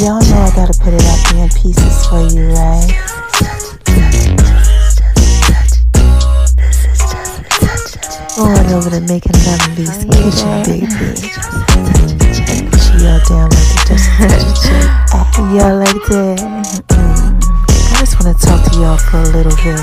Y'all know I gotta put it there in pieces for you, right? Going over to making love in V's Kitchen, baby. She all down like the Just Touch J. Y'all like that? Mm-hmm. Just wanna talk to y'all for a little bit.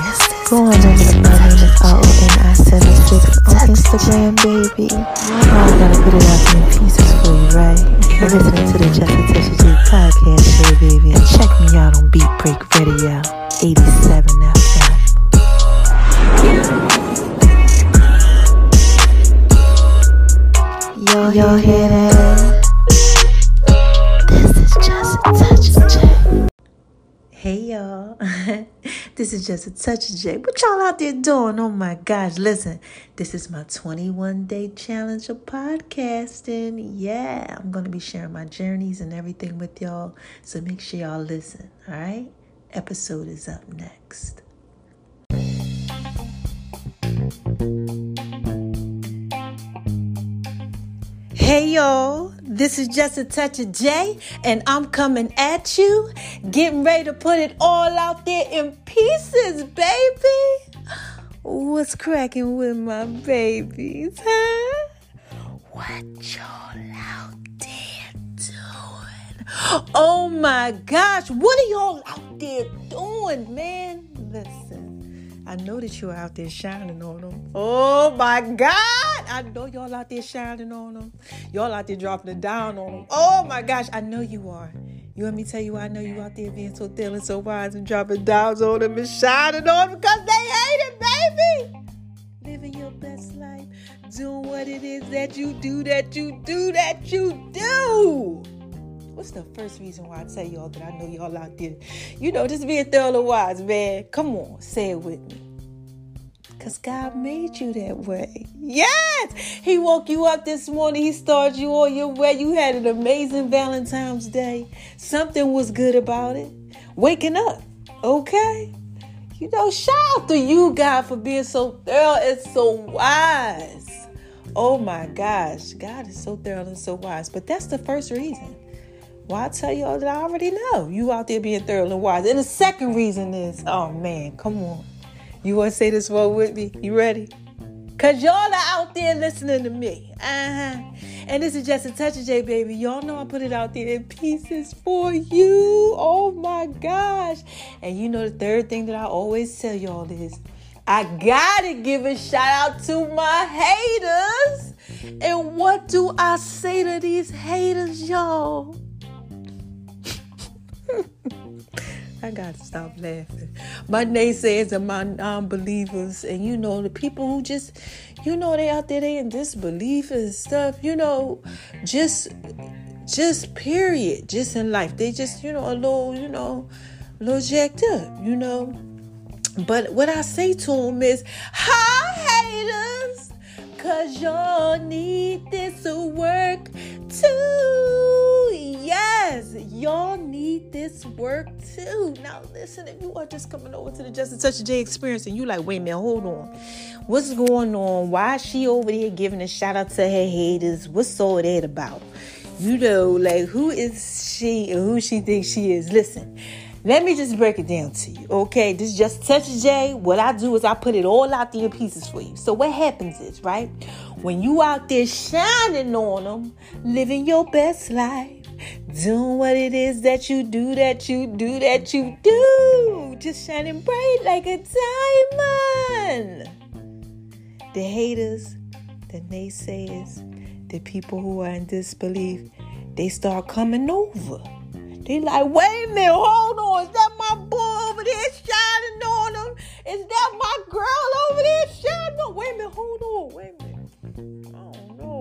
Going over to my name is R-O-N-I-76 on Instagram, baby. You know I gotta put it out in pieces for you, right? You're listening to the Just a Touch of J podcast show, baby. And check me out on Beat Break Radio, 87 FM. Yo, yo, hear that? Hey y'all, this is just a touch of J. What y'all out there doing? Oh my gosh, listen, this is my 21 day challenge of podcasting. Yeah, I'm gonna be sharing my journeys and everything with y'all, so make sure y'all listen. All right, episode is up next. Hey y'all, this is just a touch of J, and I'm coming at you, getting ready to put it all out there in pieces, baby. What's cracking with my babies, huh? What y'all out there doing? Oh my gosh, what are y'all out there doing, man? Listen. I know that you're out there shining on them. Oh my God. I know y'all out there shining on them. Y'all out there dropping it down on them. Oh my gosh. I know you are. You want me tell you I know you out there being so thin and so wise and dropping downs on them and shining on them because they hate it, baby. Living your best life. Doing what it is that you do, that you do, that you do. What's the first reason why I tell y'all that I know y'all out there? You know, just being thorough wise, man. Come on, say it with me. Because God made you that way. Yes! He woke you up this morning. He started you on your way. You had an amazing Valentine's Day. Something was good about it. Waking up, okay? You know, shout out to you, God, for being so thorough and so wise. Oh my gosh, God is so thorough and so wise. But that's the first reason. Why I tell y'all that I already know you out there being thorough and wise. And the second reason is, oh man, come on. You want to say this word with me? You ready? Cause y'all are out there listening to me. Uh-huh. And this is just a touch of J, baby. Y'all know I put it out there in pieces for you. Oh my gosh. And you know the third thing that I always tell y'all is I gotta give a shout out to my haters. And what do I say to these haters, y'all? I gotta stop laughing. My naysayers and my non-believers, and you know the people who just, you know, they out there they in disbelief and stuff. You know, just, just period, just in life. They just, you know, a little, you know, a little jacked up. You know. But what I say to them is, "Hi, haters, cause y'all need this to work too." Yes, y'all need this work too. Now, listen, if you are just coming over to the Just a Touch J experience and you like, wait a minute, hold on. What's going on? Why is she over there giving a shout out to her haters? What's all that about? You know, like who is she and who she thinks she is? Listen, let me just break it down to you, okay? This is just touch J. What I do is I put it all out there in pieces for you. So what happens is, right? When you out there shining on them, living your best life, doing what it is that you do, that you do, that you do, just shining bright like a diamond. The haters, the naysayers, the people who are in disbelief, they start coming over. They like, wait a minute, hold on. Is that my boy over there shining on him? Is that my girl over there shining on? Wait a minute, hold on, wait a minute.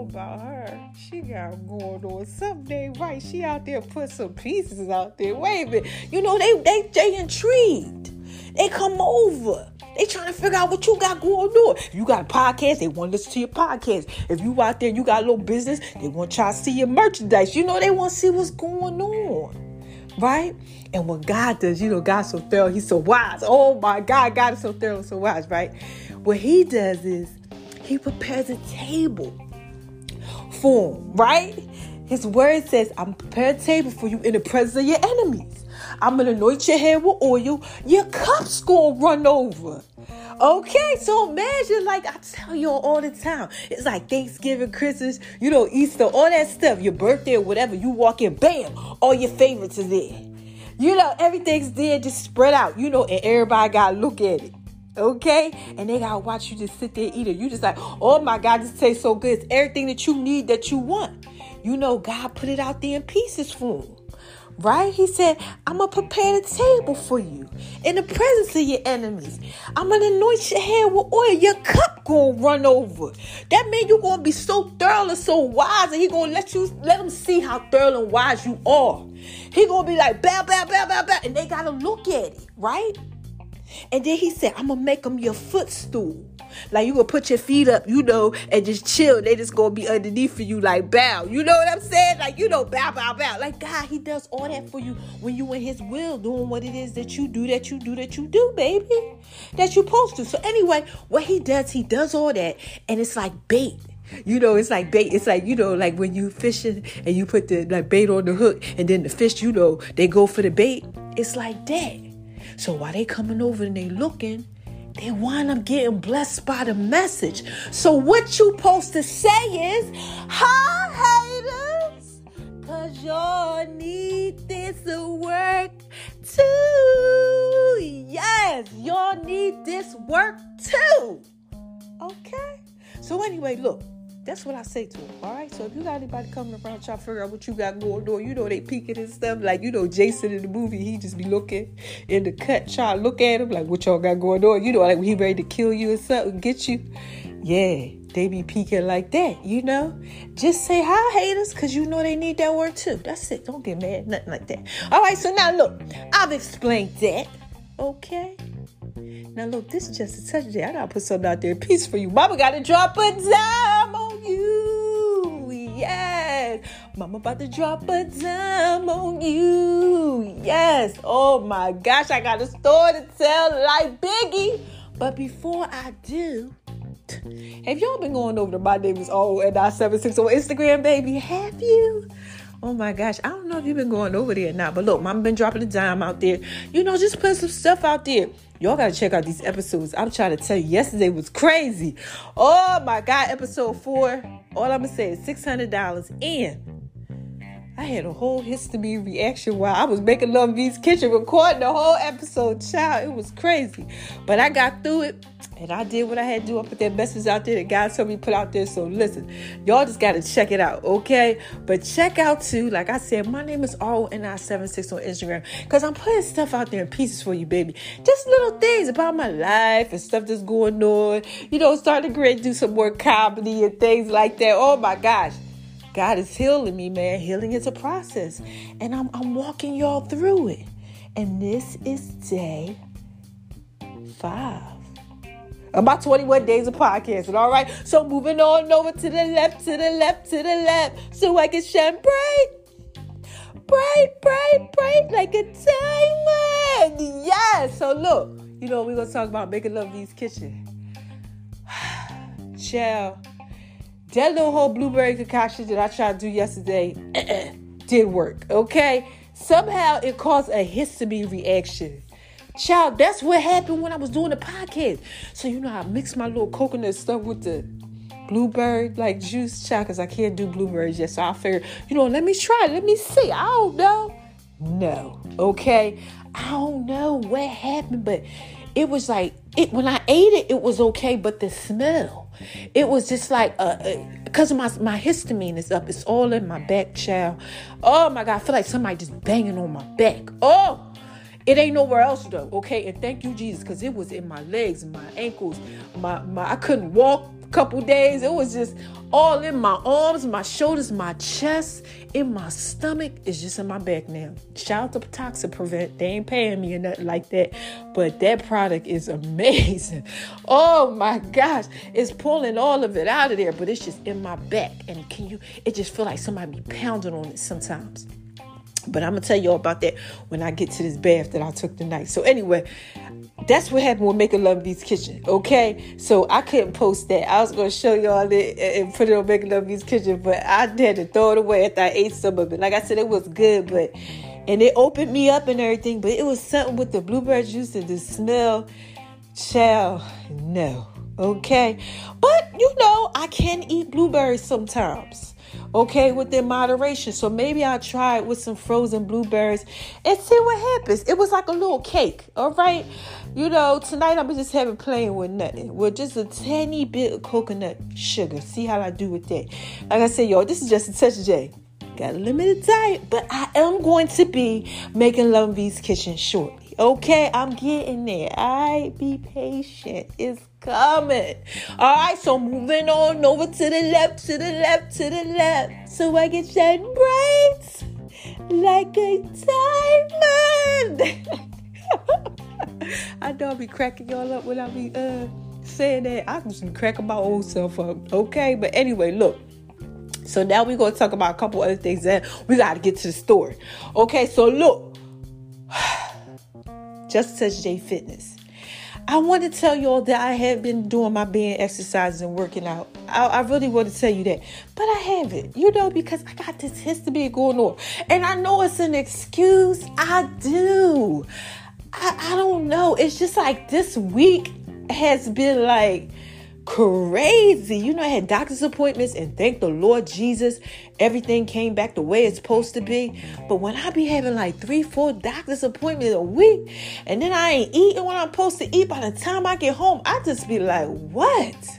About her. She got going on something right. She out there put some pieces out there. Wait a minute. You know, they they they intrigued. They come over. They trying to figure out what you got going on. You got a podcast, they want to listen to your podcast. If you out there, you got a little business, they want to try to see your merchandise. You know, they want to see what's going on. Right? And what God does, you know, God's so thorough, He's so wise. Oh my God, God is so thorough, so wise, right? What He does is He prepares a table for them, right? His word says, I'm prepared a table for you in the presence of your enemies. I'm gonna anoint your head with oil. Your cup's gonna run over. Okay, so imagine, like I tell you all the time, it's like Thanksgiving, Christmas, you know, Easter, all that stuff, your birthday or whatever. You walk in, bam, all your favorites are there. You know, everything's there, just spread out, you know, and everybody gotta look at it. Okay, and they gotta watch you just sit there eat it. You just like, oh my God, this tastes so good. It's everything that you need that you want. You know, God put it out there in pieces for them right? He said, I'm gonna prepare the table for you in the presence of your enemies. I'm gonna anoint your head with oil. Your cup gonna run over. That means you're gonna be so thorough and so wise, and he gonna let you let them see how thorough and wise you are. He gonna be like, bow, bow, bow, bow, bow, and they gotta look at it, right? And then he said, I'm gonna make them your footstool. Like you gonna put your feet up, you know, and just chill. They just gonna be underneath for you, like bow. You know what I'm saying? Like you know, bow, bow, bow. Like God, He does all that for you when you in His will, doing what it is that you do, that you do, that you do, baby, that you supposed to. So anyway, what He does, He does all that, and it's like bait. You know, it's like bait. It's like, you know, like when you fishing and you put the like bait on the hook and then the fish, you know, they go for the bait. It's like that. So while they coming over and they looking, they wind up getting blessed by the message. So what you supposed to say is, hi haters, cause y'all need this work too. Yes, y'all need this work too. Okay? So anyway, look. That's what I say to them. All right. So if you got anybody coming around trying to figure out what you got going on, you know they peeking and stuff. Like you know Jason in the movie, he just be looking in the cut, trying to look at him like what y'all got going on. You know, like he ready to kill you or something, get you. Yeah, they be peeking like that. You know, just say hi, haters, cause you know they need that word too. That's it. Don't get mad, nothing like that. All right. So now look, I've explained that. Okay. Now look, this is just a touch day. I gotta put something out there. Peace for you. Mama gotta drop a dime you. Yes. Mama about to drop a dime on you. Yes. Oh my gosh, I got a story to tell like Biggie. But before I do, have y'all been going over to my name is all and I 76 on Instagram, baby? Have you? Oh my gosh, I don't know if you've been going over there or not, but look, mama been dropping a dime out there. You know, just put some stuff out there. Y'all gotta check out these episodes. I'm trying to tell you, yesterday was crazy. Oh my god, episode four. All I'm gonna say is six hundred dollars, and I had a whole histamine reaction while I was making Love V's Kitchen, recording the whole episode. Child, it was crazy, but I got through it. And I did what I had to do. I put that message out there that God told me put out there. So listen, y'all just got to check it out, okay? But check out too, like I said, my name is RONI76 on Instagram because I'm putting stuff out there in pieces for you, baby. Just little things about my life and stuff that's going on. You know, starting to create, do some more comedy and things like that. Oh my gosh. God is healing me, man. Healing is a process. And I'm, I'm walking y'all through it. And this is day five about 21 days of podcasting. All right. So moving on over to the left, to the left, to the left, so I can shine bright, bright, bright, bright like a diamond. Yes. So look, you know we're gonna talk about making love these kitchen. Chill. That little whole blueberry concoction that I tried to do yesterday did work. Okay. Somehow it caused a histamine reaction. Child, that's what happened when I was doing the podcast. So you know I mixed my little coconut stuff with the blueberry like juice, child, because I can't do blueberries yet. So I figured, you know, let me try, let me see. I don't know. No. Okay. I don't know what happened, but it was like it when I ate it, it was okay, but the smell, it was just like uh, because uh, my my histamine is up. It's all in my back, child. Oh my god, I feel like somebody just banging on my back. Oh. It ain't nowhere else though, okay? And thank you, Jesus, because it was in my legs, my ankles, my my I couldn't walk couple days. It was just all in my arms, my shoulders, my chest, in my stomach. It's just in my back now. Shout out to Toxic Prevent. They ain't paying me or nothing like that. But that product is amazing. Oh my gosh. It's pulling all of it out of there, but it's just in my back. And can you, it just feel like somebody be pounding on it sometimes. But I'm gonna tell you all about that when I get to this bath that I took tonight. So anyway, that's what happened with Making Love V's Kitchen. Okay, so I couldn't post that. I was gonna show y'all it and put it on Making Love V's Kitchen, but I had to throw it away after I ate some of it. Like I said, it was good, but and it opened me up and everything. But it was something with the blueberry juice and the smell. Child, no. Okay, but you know I can eat blueberries sometimes okay, within moderation. So maybe I'll try it with some frozen blueberries and see what happens. It was like a little cake, all right? You know, tonight I'm just having playing with nothing, with just a tiny bit of coconut sugar. See how I do with that. Like I said, y'all, this is just a touch J. Got a limited diet, but I am going to be making Love V's Kitchen shortly. Okay, I'm getting there. I be patient. It's coming. All right, so moving on over to the left, to the left, to the left, so I can shine bright like a diamond. I know I'll be cracking y'all up when I be uh saying that. I just cracking my old self up. Okay, but anyway, look. So now we're gonna talk about a couple other things that we gotta get to the store. Okay, so look. Just Touch J Fitness. I want to tell you all that I have been doing my band exercises and working out. I, I, really want to tell you that, but I haven't, you know, because I got this history going on. And I know it's an excuse. I do. I, I don't know. It's just like this week has been like crazy. You know, I had doctor's appointments and thank the Lord Jesus, everything came back the way it's supposed to be. But when I be having like three, four doctor's appointments a week, and then I ain't eating what I'm supposed to eat by the time I get home, I just be like, what?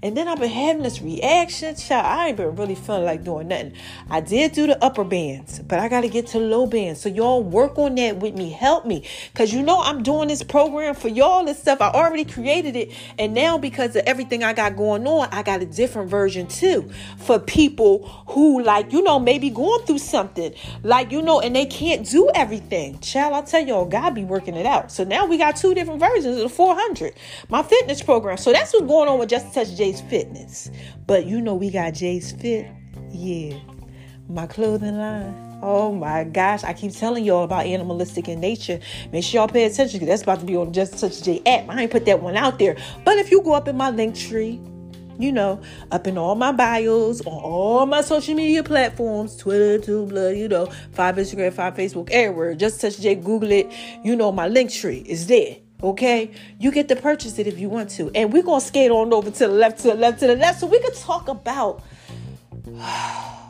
And then I've been having this reaction. Child, I ain't been really feeling like doing nothing. I did do the upper bands, but I got to get to low bands. So y'all work on that with me. Help me. Because you know I'm doing this program for y'all and stuff. I already created it. And now because of everything I got going on, I got a different version too for people who like, you know, maybe going through something. Like, you know, and they can't do everything. Child, I tell y'all, God be working it out. So now we got two different versions of the 400. My fitness program. So that's what's going on with Just Touch J Jay's Fitness. But you know we got Jay's Fit. Yeah. My clothing line. Oh my gosh, I keep telling y'all about animalistic in nature. Make sure y'all pay attention because that's about to be on Just Touch J app. I ain't put that one out there. But if you go up in my link tree, you know, up in all my bios, on all my social media platforms, Twitter, Tumblr, you know, five Instagram, five Facebook, everywhere. Just touch J, Google it. You know, my link tree is there. Okay, you get to purchase it if you want to, and we're gonna skate on over to the left, to the left, to the left, so we could talk about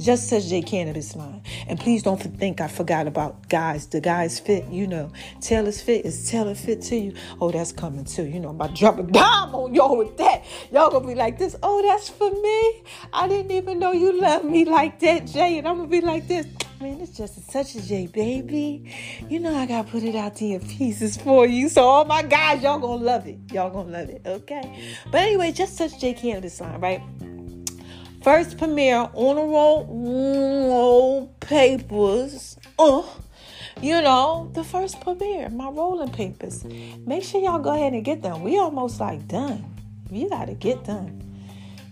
just Touch J cannabis line. And please don't think I forgot about guys. The guys fit, you know. Taylor's fit is Taylor fit to you. Oh, that's coming too. You know, I'm about to drop a bomb on y'all with that. Y'all gonna be like this. Oh, that's for me. I didn't even know you love me like that, Jay. And I'm gonna be like this. Man, it's just such a J, baby. You know I gotta put it out there in pieces for you. So all my guys, y'all gonna love it. Y'all gonna love it, okay? But anyway, just such J cannabis line, right? First premiere on the roll, roll papers. Uh, you know, the first premiere, my rolling papers. Make sure y'all go ahead and get them. We almost like done. You gotta get them.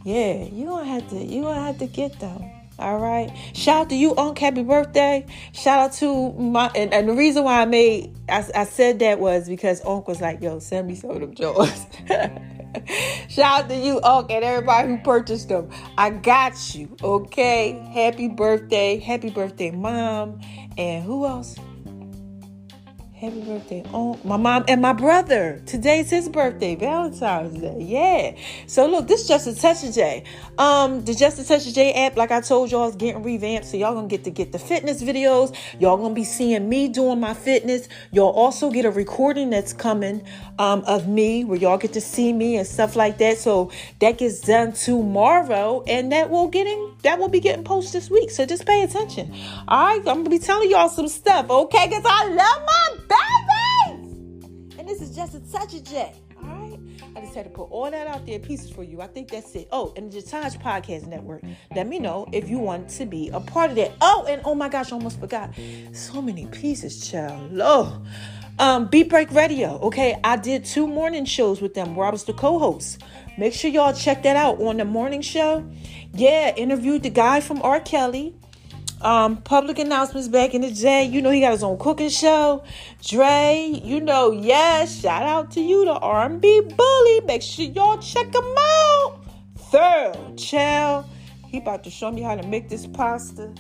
Yeah, you gonna have to. You gonna have to get them. All right. Shout out to you, Unc. Happy birthday. Shout out to my and, and the reason why I made I, I said that was because Unc was like, yo, send me some of them joints. Shout out to you, Unc, and everybody who purchased them. I got you. Okay. Happy birthday. Happy birthday, mom. And who else? Happy birthday. Oh, my mom and my brother. Today's his birthday, Valentine's Day. Yeah. So look, this is just a touch of J. Um, the Just a Touch of J app, like I told y'all, is getting revamped. So y'all gonna get to get the fitness videos. Y'all gonna be seeing me doing my fitness. Y'all also get a recording that's coming um of me where y'all get to see me and stuff like that. So that gets done tomorrow, and that will getting that will be getting posted this week. So just pay attention. All right, I'm gonna be telling y'all some stuff, okay? Cause I love my babies. And this is just a touch of J. All right. I just had to put all that out there pieces for you. I think that's it. Oh, and the Jataj Podcast Network. Let me know if you want to be a part of that. Oh, and oh my gosh, I almost forgot. So many pieces, child. Oh. Um, Beat Break Radio. Okay, I did two morning shows with them where I was the co-host. Make sure y'all check that out on the morning show. Yeah, interviewed the guy from R. Kelly. Um, public announcements back in the day. You know he got his own cooking show. Dre, you know, yes. Shout out to you, the R&B bully. Make sure y'all check him out. Third, child. He about to show me how to make this pasta.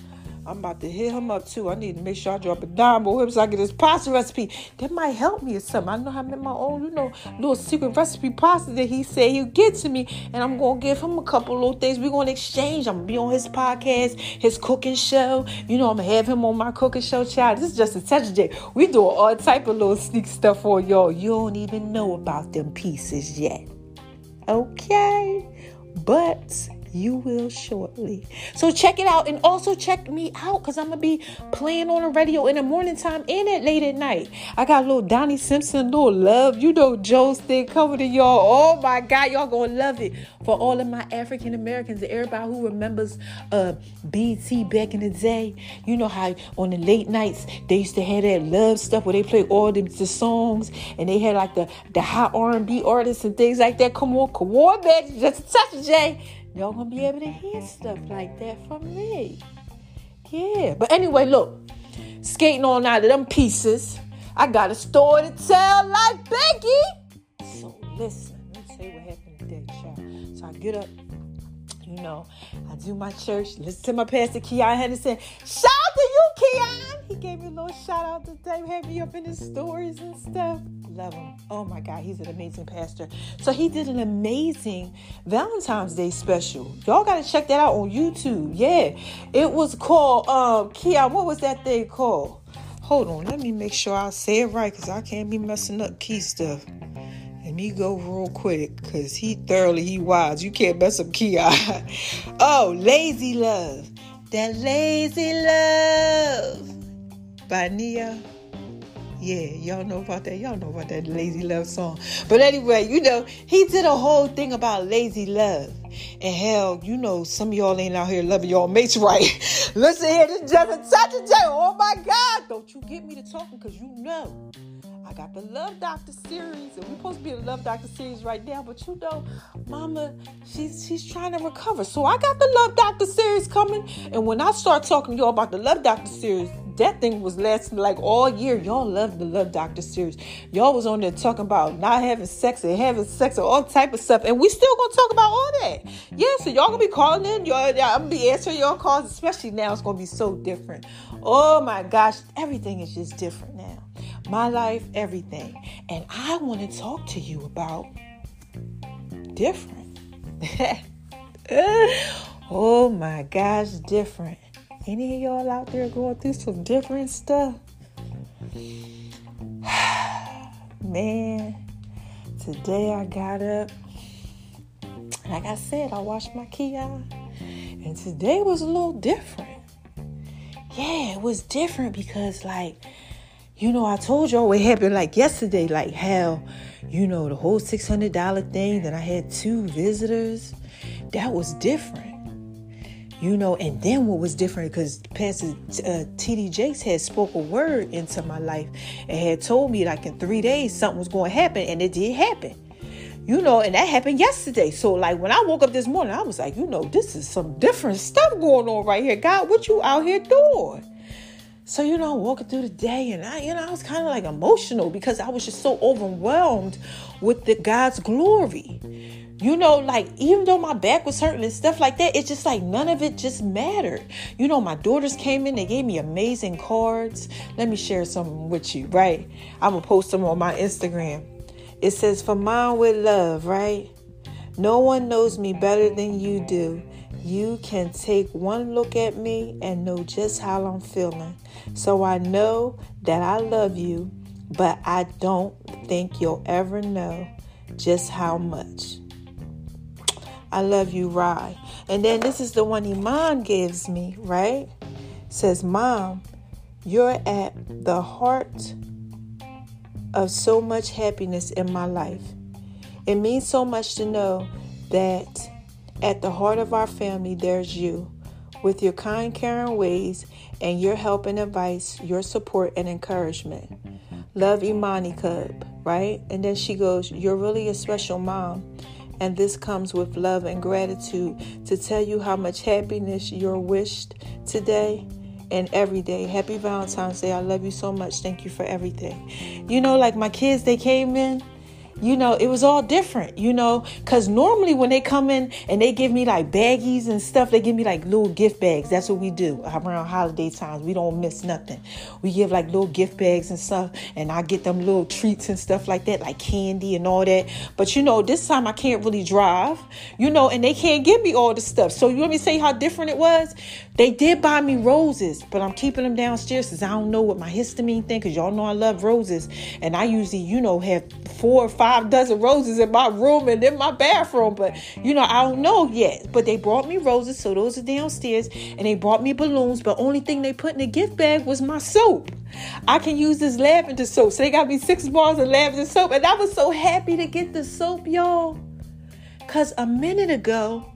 I'm about to hit him up too. I need to make sure I drop a dime or so I get his pasta recipe. That might help me or something. I know how to make my own, you know, little secret recipe pasta that he said he'll get to me. And I'm gonna give him a couple little things. We're gonna exchange. I'm gonna be on his podcast, his cooking show. You know, I'm gonna have him on my cooking show, child. This is just a touch day. We do all type of little sneak stuff for y'all. You don't even know about them pieces yet. Okay? But you will shortly. So check it out and also check me out because I'm gonna be playing on the radio in the morning time and at late at night. I got little Donnie Simpson, little love. You know Joe's thing coming to y'all. Oh my God, y'all gonna love it. For all of my African Americans and everybody who remembers uh BET back in the day, you know how on the late nights they used to have that love stuff where they play all the, the songs and they had like the the hot R&B artists and things like that. Come on, come on, baby, just touch, Jay y'all gonna be able to hear stuff like that from me. Yeah. But anyway, look, skating on out of them pieces. I got a story to tell like Biggie. So listen, let me tell you what happened today, child. So I get up, know, I do my church, listen to my pastor Keion Henderson. Shout out to you, Keion. He gave me a little shout out today, had me up in his stories and stuff love him. Oh my God, he's an amazing pastor. So he did an amazing Valentine's Day special. Y'all got to check that out on YouTube. Yeah, it was called um Keion. What was that thing called? Hold on, let me make sure I say it right because I can't be messing up key stuff. Let me go real quick because he thoroughly he wise. You can't mess up key. oh, lazy love. That lazy love by Ne-Yo. Yeah, y'all know about that. Y'all know about that lazy love song. But anyway, you know, he did a whole thing about lazy love. And hell, you know, some of y'all ain't out here loving y'all mates right. Listen here, this is just a touch of. Oh my God. Don't you get me to talking because you know. I got the Love Doctor series, and we're supposed to be in the Love Doctor series right now. But you know, Mama, she's she's trying to recover. So I got the Love Doctor series coming. And when I start talking to y'all about the Love Doctor series, that thing was lasting like all year. Y'all loved the Love Doctor series. Y'all was on there talking about not having sex and having sex and all type of stuff. And we still gonna talk about all that. Yeah, so y'all gonna be calling in. Y'all, I'm gonna be answering y'all calls, especially now. It's gonna be so different. Oh my gosh, everything is just different now. My life, everything. And I want to talk to you about different. oh my gosh, different. Any of y'all out there going through some different stuff? Man, today I got up. Like I said, I washed my out. And today was a little different. Yeah, it was different because, like, you know, I told y'all what happened like yesterday, like hell, you know, the whole $600 thing that I had two visitors, that was different you know and then what was different because pastor uh, td jakes had spoke a word into my life and had told me like in three days something was going to happen and it did happen you know and that happened yesterday. So like when i woke up this morning i was like you know this is some different stuff going on right here. God what you out here doing so you know walking through the day and i you know i was kind of like emotional because i was just so overwhelmed with the god's glory you know, like even though my back was hurting and stuff like that, it's just like none of it just mattered. You know, my daughters came in, they gave me amazing cards. Let me share some with you, right? I'm gonna post them on my Instagram. It says, For mine with love, right? No one knows me better than you do. You can take one look at me and know just how I'm feeling. So I know that I love you, but I don't think you'll ever know just how much. I love you, Rye. And then this is the one Iman gives me, right? Says, Mom, you're at the heart of so much happiness in my life. It means so much to know that at the heart of our family, there's you with your kind, caring ways and your help and advice, your support and encouragement. Love Imani Cub, right? And then she goes, You're really a special mom. And this comes with love and gratitude to tell you how much happiness you're wished today and every day. Happy Valentine's Day. I love you so much. Thank you for everything. You know, like my kids, they came in you know, it was all different, you know, because normally when they come in and they give me like baggies and stuff, they give me like little gift bags. That's what we do around holiday times. We don't miss nothing. We give like little gift bags and stuff, and I get them little treats and stuff like that, like candy and all that. But you know, this time I can't really drive, you know, and they can't give me all the stuff. So you let me say how different it was? They did buy me roses, but I'm keeping them downstairs because I don't know what my histamine thing, because y'all know I love roses. And I usually, you know, have four or five dozen roses in my room and in my bathroom. But, you know, I don't know yet. But they brought me roses, so those are downstairs. And they brought me balloons, but only thing they put in the gift bag was my soap. I can use this lavender soap. So they got me six bars of lavender soap. And I was so happy to get the soap, y'all. Because a minute ago,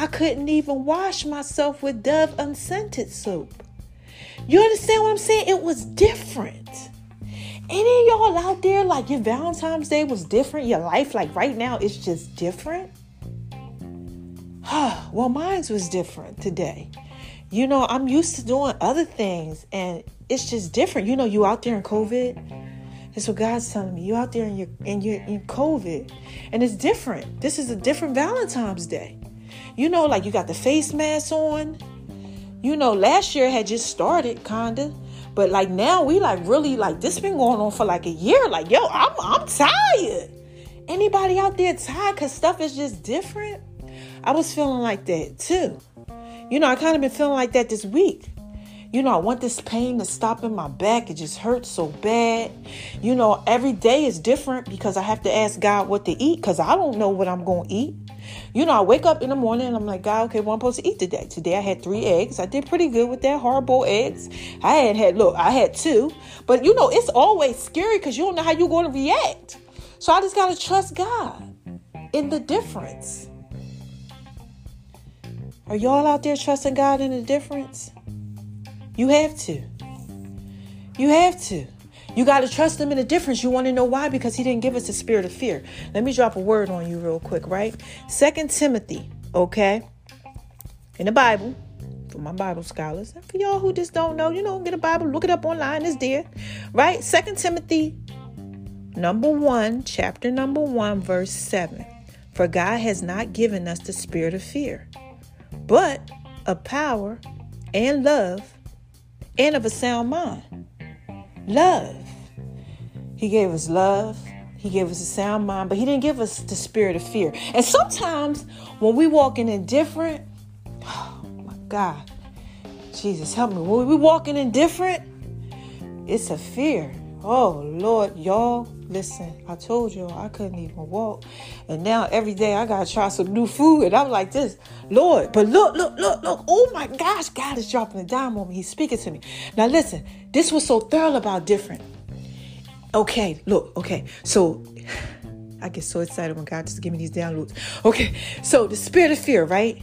I couldn't even wash myself with Dove unscented soap. You understand what I'm saying? It was different. Any y'all out there like your Valentine's Day was different? Your life, like right now, it's just different? well, mine's was different today. You know, I'm used to doing other things and it's just different. You know, you out there in COVID. That's what God's telling me. You out there in your in your in COVID. And it's different. This is a different Valentine's Day. You know, like you got the face mask on. You know, last year had just started, kinda. But like now we like really like this been going on for like a year. Like, yo, I'm I'm tired. Anybody out there tired because stuff is just different? I was feeling like that too. You know, I kind of been feeling like that this week. You know, I want this pain to stop in my back. It just hurts so bad. You know, every day is different because I have to ask God what to eat because I don't know what I'm going to eat. You know, I wake up in the morning and I'm like, God, okay, what am I supposed to eat today? Today I had three eggs. I did pretty good with that hard boiled eggs. I had had, look, I had two. But you know, it's always scary because you don't know how you're going to react. So I just got to trust God in the difference. Are y'all out there trusting God in the difference? You have to. You have to. You got to trust him in the difference. You want to know why? Because he didn't give us a spirit of fear. Let me drop a word on you real quick, right? Second Timothy, okay? In the Bible, for my Bible scholars, and for y'all who just don't know, you know, get a Bible, look it up online, it's there, right? Second Timothy, number one, chapter number one, verse seven. For God has not given us the spirit of fear, but of power and love and of a sound mind. Love. He gave us love. He gave us a sound mind, but he didn't give us the spirit of fear. And sometimes when we walking in different, oh my God, Jesus help me. When we walking in different, it's a fear. Oh Lord, y'all, listen, I told y'all I couldn't even walk. And now every day I gotta try some new food. And I'm like this, Lord, but look, look, look, look. Oh my gosh, God is dropping a dime on me. He's speaking to me. Now listen, this was so thorough about different. Okay, look, okay. So I get so excited when God just give me these downloads. Okay, so the spirit of fear, right?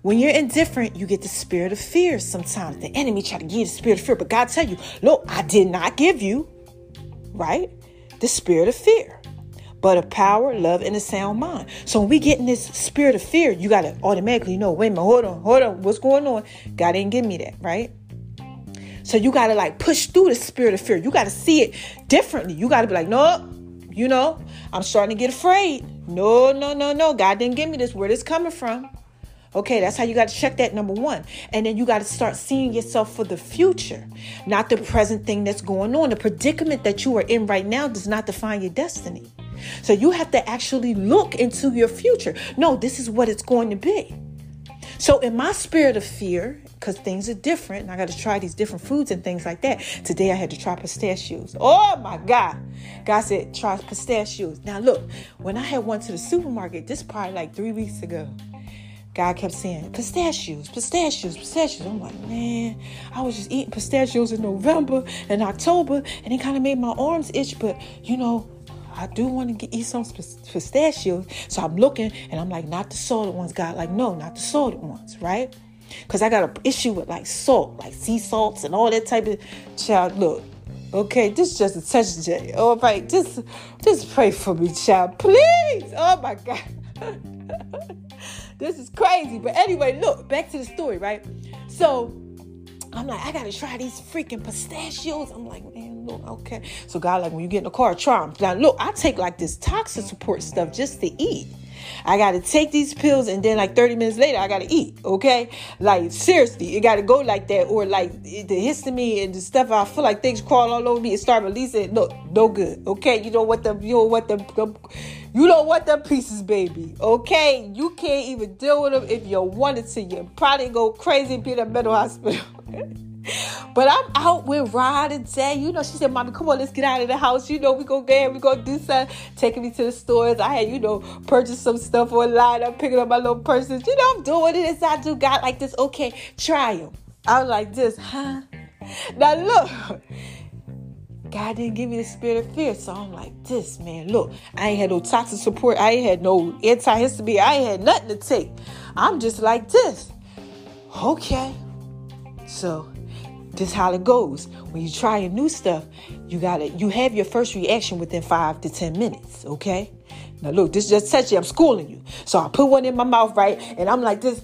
When you're indifferent, you get the spirit of fear sometimes. The enemy try to give you the spirit of fear, but God tell you, look, I did not give you right? The spirit of fear, but of power, love, and a sound mind. So when we get in this spirit of fear, you got to automatically know, wait a minute, hold on, hold on, what's going on? God didn't give me that, right? So you got to like push through the spirit of fear. You got to see it differently. You got to be like, no, you know, I'm starting to get afraid. No, no, no, no. God didn't give me this. Where this coming from? Okay, that's how you got to check that number one. And then you got to start seeing yourself for the future, not the present thing that's going on. The predicament that you are in right now does not define your destiny. So you have to actually look into your future. No, this is what it's going to be. So, in my spirit of fear, because things are different, and I got to try these different foods and things like that. Today I had to try pistachios. Oh my God. God said, try pistachios. Now, look, when I had one to the supermarket, this probably like three weeks ago. God kept saying, pistachios, pistachios, pistachios. I'm like, man, I was just eating pistachios in November and October, and it kind of made my arms itch. But, you know, I do want to eat some pistachios. So I'm looking and I'm like, not the salted ones, God. Like, no, not the salted ones, right? Because I got an issue with like salt, like sea salts and all that type of child. Look, okay, this is just a touch J. All right, just just pray for me, child. Please. Oh my God. this is crazy. But anyway, look, back to the story, right? So I'm like, I gotta try these freaking pistachios. I'm like, man, look, okay. So God, like, when you get in the car, try them. Now, look, I take like this toxin support stuff just to eat. I gotta take these pills and then like 30 minutes later I gotta eat. Okay, like seriously, it gotta go like that, or like the histamine and the stuff. I feel like things crawl all over me and start releasing. Look, no good. Okay, you know what the you know what the, the you don't want them pieces, baby. Okay, you can't even deal with them if you wanted to. You probably go crazy and be in a mental hospital. But I'm out with Rod and Jay. You know, she said, Mommy, come on, let's get out of the house. You know, we go there, we go do something. Taking me to the stores. I had, you know, purchased some stuff online. I'm picking up my little purses. You know, I'm doing it as I do. God like this. Okay, try them. I was like this, huh? Now look. God didn't give me the spirit of fear. So I'm like, this man, look, I ain't had no toxic support. I ain't had no antihistamine. I ain't had nothing to take. I'm just like this. Okay. So this how it goes. When you try a new stuff, you gotta you have your first reaction within five to ten minutes. Okay. Now look, this just touchy. I'm schooling you. So I put one in my mouth, right, and I'm like this,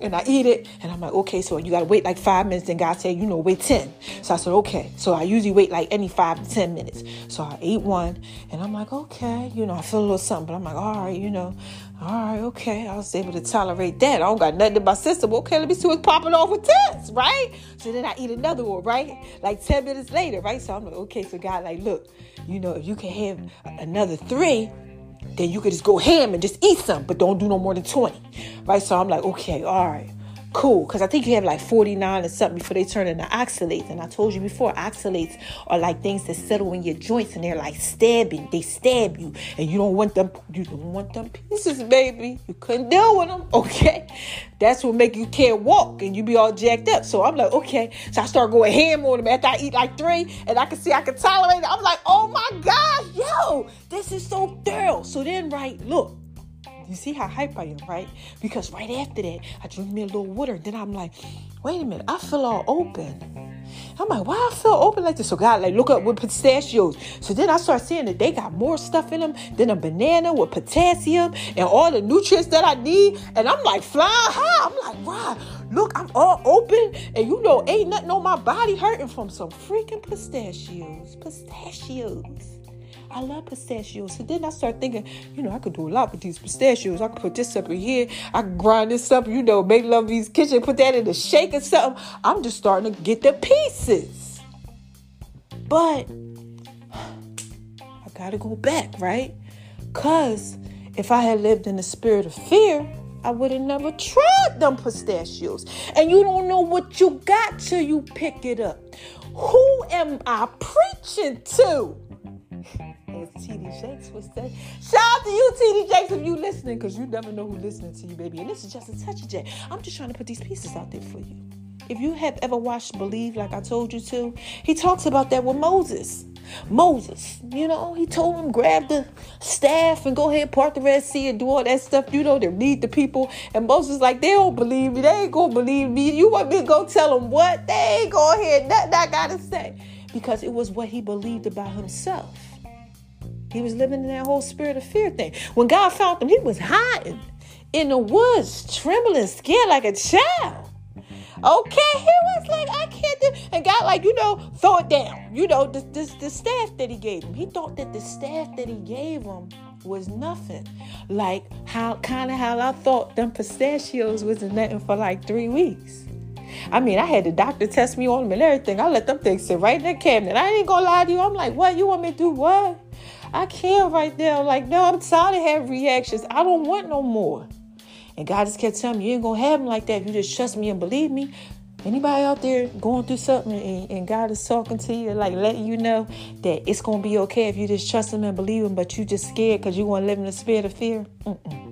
and I eat it, and I'm like, okay, so you gotta wait like five minutes. Then God said, you know, wait ten. So I said, okay. So I usually wait like any five to ten minutes. So I ate one, and I'm like, okay, you know, I feel a little something, but I'm like, all right, you know, all right, okay. I was able to tolerate that. I don't got nothing in my system. Okay, let me see what's popping off with this, right? So then I eat another one, right? Like 10 minutes later, right? So I'm like, okay, so God, like, look, you know, if you can have another three, then you could just go ham and just eat some, but don't do no more than 20. Right? So I'm like, okay, all right cool because I think you have like 49 or something before they turn into oxalates. And I told you before, oxalates are like things that settle in your joints and they're like stabbing. They stab you and you don't want them. You don't want them pieces, baby. You couldn't deal with them. Okay, that's what make you can't walk and you be all jacked up. So I'm like, okay. So I start going ham on them after I eat like three, and I can see I can tolerate it. I'm like, oh my gosh, yo, this is so thorough. So then, right, look. You see how hype I am, right? Because right after that, I drink me a little water. Then I'm like, wait a minute, I feel all open. I'm like, why I feel open like this? So God, like, look up with pistachios. So then I start seeing that they got more stuff in them than a banana with potassium and all the nutrients that I need. And I'm like, flying high. I'm like, wow, look, I'm all open. And you know, ain't nothing on my body hurting from some freaking pistachios. Pistachios. I love pistachios. So then I start thinking, you know, I could do a lot with these pistachios. I could put this up in here. I could grind this up, you know, make love these kitchen, put that in a shake or something. I'm just starting to get the pieces. But I gotta go back, right? Cause if I had lived in the spirit of fear, I would have never tried them pistachios. And you don't know what you got till you pick it up. Who am I preaching to? TD Jakes. Shout out to you, TD Jakes, if you listening, because you never know who's listening to you, baby. And this is just a touch of J. I'm just trying to put these pieces out there for you. If you have ever watched Believe, like I told you to, he talks about that with Moses. Moses, you know, he told him grab the staff and go ahead part the Red Sea and do all that stuff, you know, to lead the people. And Moses like, they don't believe me. They ain't gonna believe me. You want me to go tell them what? They ain't go ahead. Nothing I gotta say. Because it was what he believed about himself. He was living in that whole spirit of fear thing. When God found him, he was hiding in the woods, trembling, scared like a child. Okay, he was like, I can't do and God, like, you know, throw it down. You know, the, the, the staff that he gave him. He thought that the staff that he gave him was nothing. Like how kind of how I thought them pistachios was nothing for like three weeks. I mean, I had the doctor test me on them and everything. I let them things sit right in the cabinet. I ain't gonna lie to you. I'm like, what? You want me to do what? I can't right now. Like, no, I'm tired of having reactions. I don't want no more. And God just kept telling me, you ain't gonna have them like that. If you just trust me and believe me. Anybody out there going through something and, and, God is talking to you, like letting you know that it's gonna be okay if you just trust Him and believe Him, but you just scared because you want to live in the spirit of fear? Mm-mm.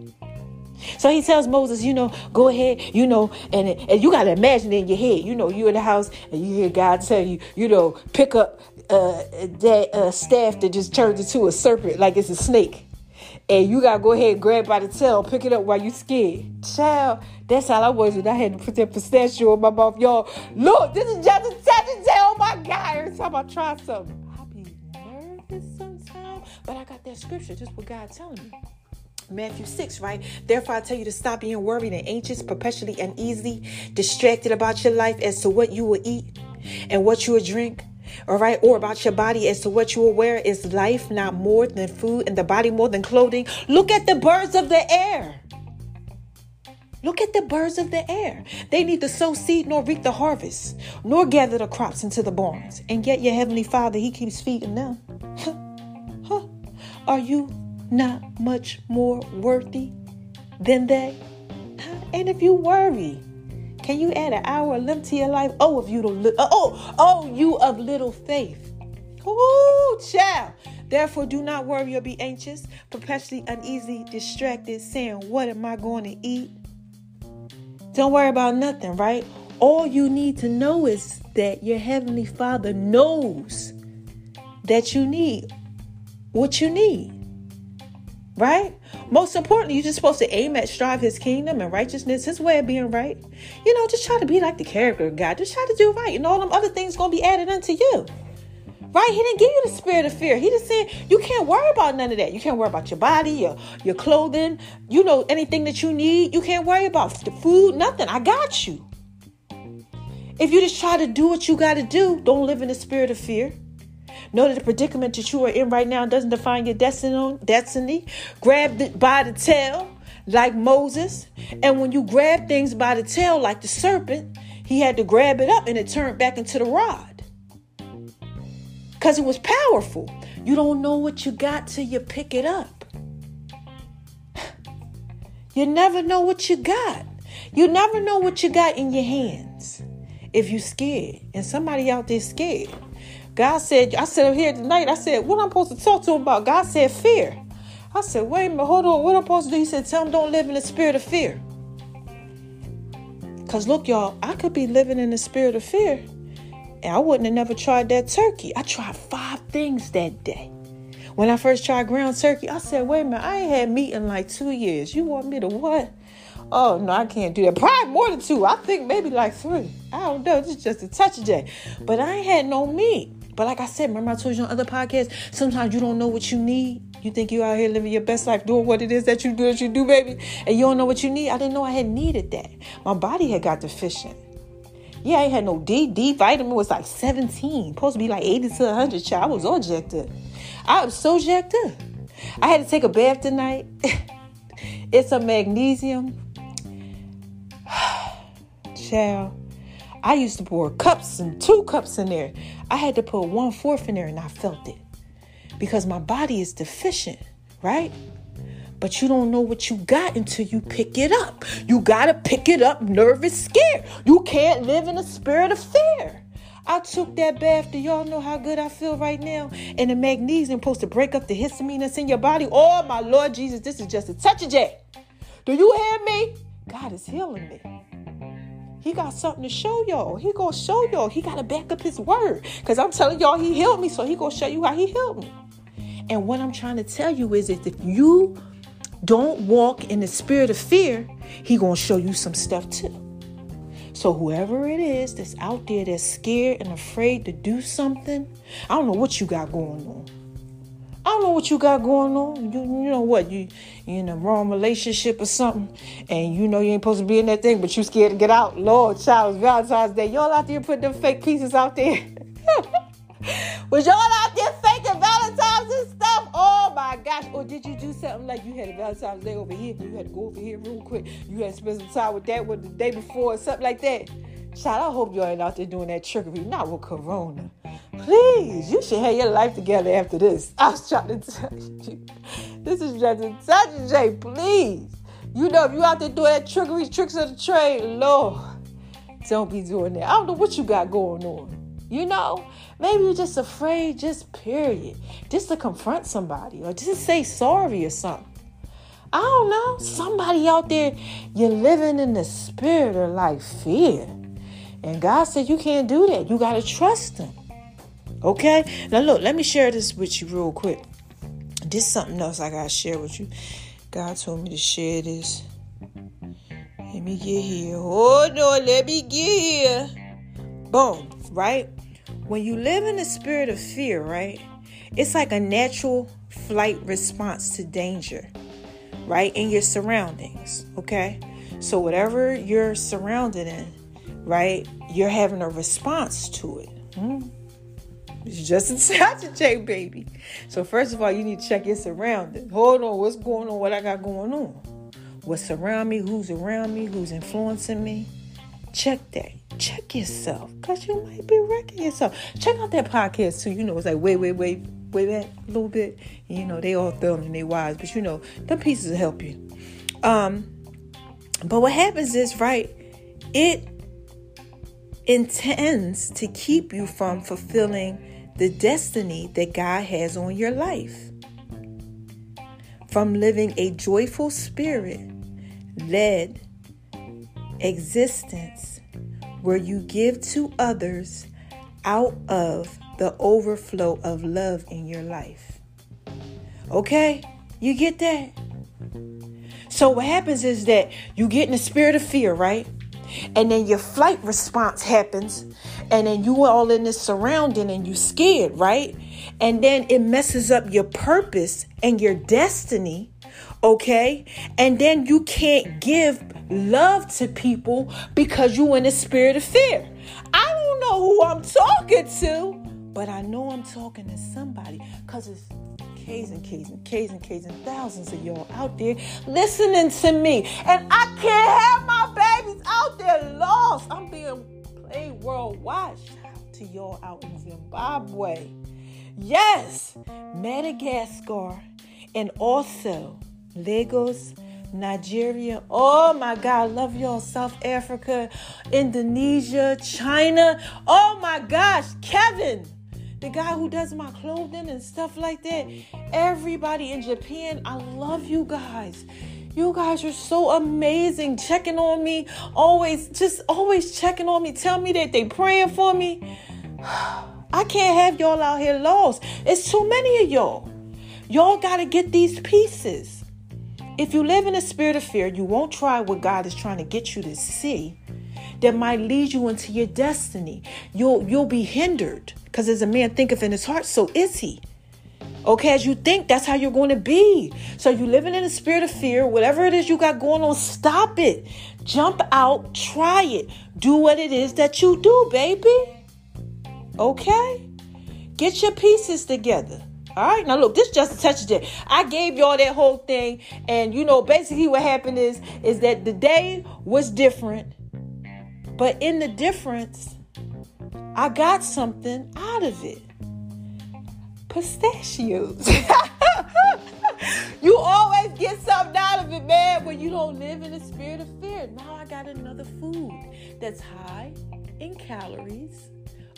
So he tells Moses, you know, go ahead, you know, and, and you got to imagine in your head, you know, you're in the house and you hear God tell you, you know, pick up uh, that uh, staff that just turns into a serpent like it's a snake. And you got to go ahead and grab by the tail, pick it up while you scared. Child, that's how I was when I had to put that pistachio in my mouth. Y'all, look, this is just a day. Oh my God, every time I try something, I be nervous sometimes. But I got that scripture, just what God telling me. Matthew 6, right? Therefore, I tell you to stop being worried and anxious, perpetually uneasy, distracted about your life as to what you will eat and what you will drink. All right, or about your body as to what you will wear. Is life not more than food and the body more than clothing? Look at the birds of the air. Look at the birds of the air. They neither sow seed nor reap the harvest, nor gather the crops into the barns. And yet, your heavenly Father, He keeps feeding them. huh. Are you not much more worthy than they? And if you worry, can you add an hour of limb to your life? Oh, if you don't, li- uh, oh, oh, you of little faith. Oh, child. Therefore, do not worry or be anxious, perpetually uneasy, distracted, saying, What am I going to eat? Don't worry about nothing, right? All you need to know is that your Heavenly Father knows that you need what you need right? Most importantly, you're just supposed to aim at strive his kingdom and righteousness, his way of being right. You know, just try to be like the character of God. Just try to do right. And all them other things gonna be added unto you. Right? He didn't give you the spirit of fear. He just said you can't worry about none of that. You can't worry about your body, your your clothing, you know, anything that you need. You can't worry about the food, nothing. I got you. If you just try to do what you gotta do, don't live in the spirit of fear. Know that the predicament that you are in right now doesn't define your destiny. Grab it by the tail, like Moses. And when you grab things by the tail, like the serpent, he had to grab it up and it turned back into the rod. Because it was powerful. You don't know what you got till you pick it up. You never know what you got. You never know what you got in your hands if you're scared. And somebody out there scared. God said, I said up here tonight, I said, what I'm supposed to talk to him about? God said, fear. I said, wait a minute, hold on, what I'm supposed to do? He said, tell him don't live in the spirit of fear. Because look, y'all, I could be living in the spirit of fear. And I wouldn't have never tried that turkey. I tried five things that day. When I first tried ground turkey, I said, wait a minute, I ain't had meat in like two years. You want me to what? Oh no, I can't do that. Probably more than two. I think maybe like three. I don't know. It's just a touch of J. But I ain't had no meat. But like I said, remember I told you on other podcasts, sometimes you don't know what you need. You think you're out here living your best life, doing what it is that you do, that you do, baby, and you don't know what you need. I didn't know I had needed that. My body had got deficient. Yeah, I ain't had no D. D vitamin was like 17. Supposed to be like 80 to 100. Child, I was all jacked up. I was so jacked up. I had to take a bath tonight. it's a magnesium. Child. I used to pour cups and two cups in there. I had to put one fourth in there and I felt it because my body is deficient, right? But you don't know what you got until you pick it up. You got to pick it up nervous, scared. You can't live in a spirit of fear. I took that bath. Do y'all know how good I feel right now? And the magnesium supposed to break up the histamine that's in your body. Oh, my Lord Jesus, this is just a touch of J. Do you hear me? God is healing me. He got something to show y'all. He gonna show y'all. He gotta back up his word. Cause I'm telling y'all he healed me, so he gonna show you how he healed me. And what I'm trying to tell you is if you don't walk in the spirit of fear, he gonna show you some stuff too. So whoever it is that's out there that's scared and afraid to do something, I don't know what you got going on. I don't know what you got going on. You, you know what? You, you in a wrong relationship or something, and you know you ain't supposed to be in that thing, but you scared to get out. Lord, child, Valentine's Day. Y'all out there putting them fake pieces out there. Was y'all out there faking Valentine's and stuff? Oh my gosh. Or did you do something like you had a Valentine's Day over here, you had to go over here real quick. You had to spend some time with that one the day before or something like that. Child, I hope y'all ain't out there doing that trickery, not with Corona. Please, you should have your life together after this. I was trying to tell you. This is just a touch, J. Please. You know, if you out there doing that trickery, tricks of the trade, Lord, don't be doing that. I don't know what you got going on. You know, maybe you're just afraid, just period. Just to confront somebody or just to say sorry or something. I don't know. Somebody out there, you're living in the spirit of like fear. And God said you can't do that. You got to trust Him. Okay? Now, look, let me share this with you real quick. This is something else I got to share with you. God told me to share this. Let me get here. Oh, no, let me get here. Boom, right? When you live in the spirit of fear, right? It's like a natural flight response to danger, right? In your surroundings, okay? So, whatever you're surrounded in, right, you're having a response to it. Hmm? It's just inside your J, baby. So, first of all, you need to check your surroundings. Hold on, what's going on? What I got going on? What's around me? Who's around me? Who's influencing me? Check that. Check yourself, cause you might be wrecking yourself. Check out that podcast too. You know, it's like wait, wait, wait, way back a little bit. You know, they all thumb and they wise, but you know, the pieces will help you. Um, but what happens is, right, it intends to keep you from fulfilling the destiny that God has on your life. From living a joyful spirit led existence where you give to others out of the overflow of love in your life. Okay? You get that? So, what happens is that you get in the spirit of fear, right? And then your flight response happens, and then you are all in this surrounding and you scared, right? And then it messes up your purpose and your destiny, okay? And then you can't give love to people because you in a spirit of fear. I don't know who I'm talking to, but I know I'm talking to somebody because it's K's and K's and K's and K's and thousands of y'all out there listening to me. And I can't have my babies out there lost. I'm being played worldwide. Shout out to y'all out in Zimbabwe. Yes, Madagascar and also Lagos, Nigeria. Oh my God, love y'all. South Africa, Indonesia, China. Oh my gosh, Kevin the guy who does my clothing and stuff like that. Everybody in Japan, I love you guys. You guys are so amazing, checking on me, always, just always checking on me. Tell me that they praying for me. I can't have y'all out here lost. It's too many of y'all. Y'all got to get these pieces. If you live in a spirit of fear, you won't try what God is trying to get you to see that might lead you into your destiny. You'll you'll be hindered because as a man thinketh in his heart, so is he. Okay, as you think, that's how you're going to be. So you living in a spirit of fear, whatever it is you got going on, stop it. Jump out, try it. Do what it is that you do, baby. Okay? Get your pieces together. All right, now look, this just a touch of J. I gave y'all that whole thing, and you know, basically what happened is is that the day was different, but in the difference, I got something out of it. Pistachios. you always get something out of it, man, when you don't live in the spirit of fear. Now I got another food that's high in calories.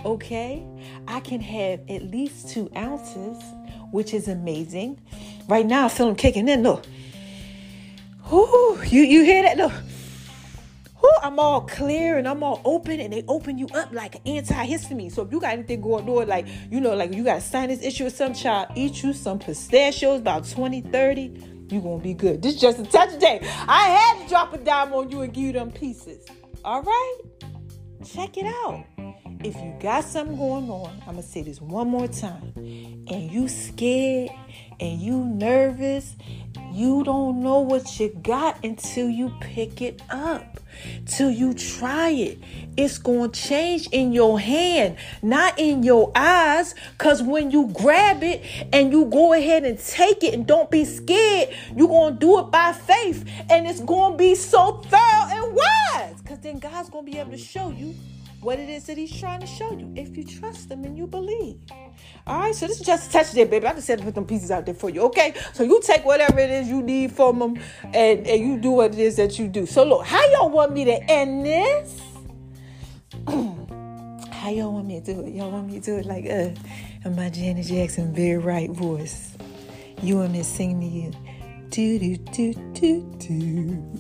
Okay, I can have at least two ounces, which is amazing. Right now, I feel them kicking in. Look, Ooh, you you hear that? Look, I'm all clear and I'm all open, and they open you up like an antihistamine. So if you got anything going on, like you know, like you got a sinus issue or some child, eat you some pistachios, about 20, 30, you gonna be good. This is just a touch of J. I had to drop a dime on you and give you them pieces. All right? Check it out. If you got something going on, I'm gonna say this one more time, and you scared and you nervous, you don't know what you got until you pick it up till you try it. It's going to change in your hand, not in your eyes. Because when you grab it and you go ahead and take it and don't be scared, you're going to do it by faith. And it's going to be so thorough and wise. Because then God's going to be able to show you what it is that he's trying to show you if you trust him and you believe. All right, so this is just a touch there, baby. I just said to put them pieces out there for you, okay? So you take whatever it is you need from them and, and you do what it is that you do. So look, how y'all want me to end this? how y'all want me to do it? Y'all want me to do it like uh my Janet Jackson very right voice. You want me to sing to you. Do do do do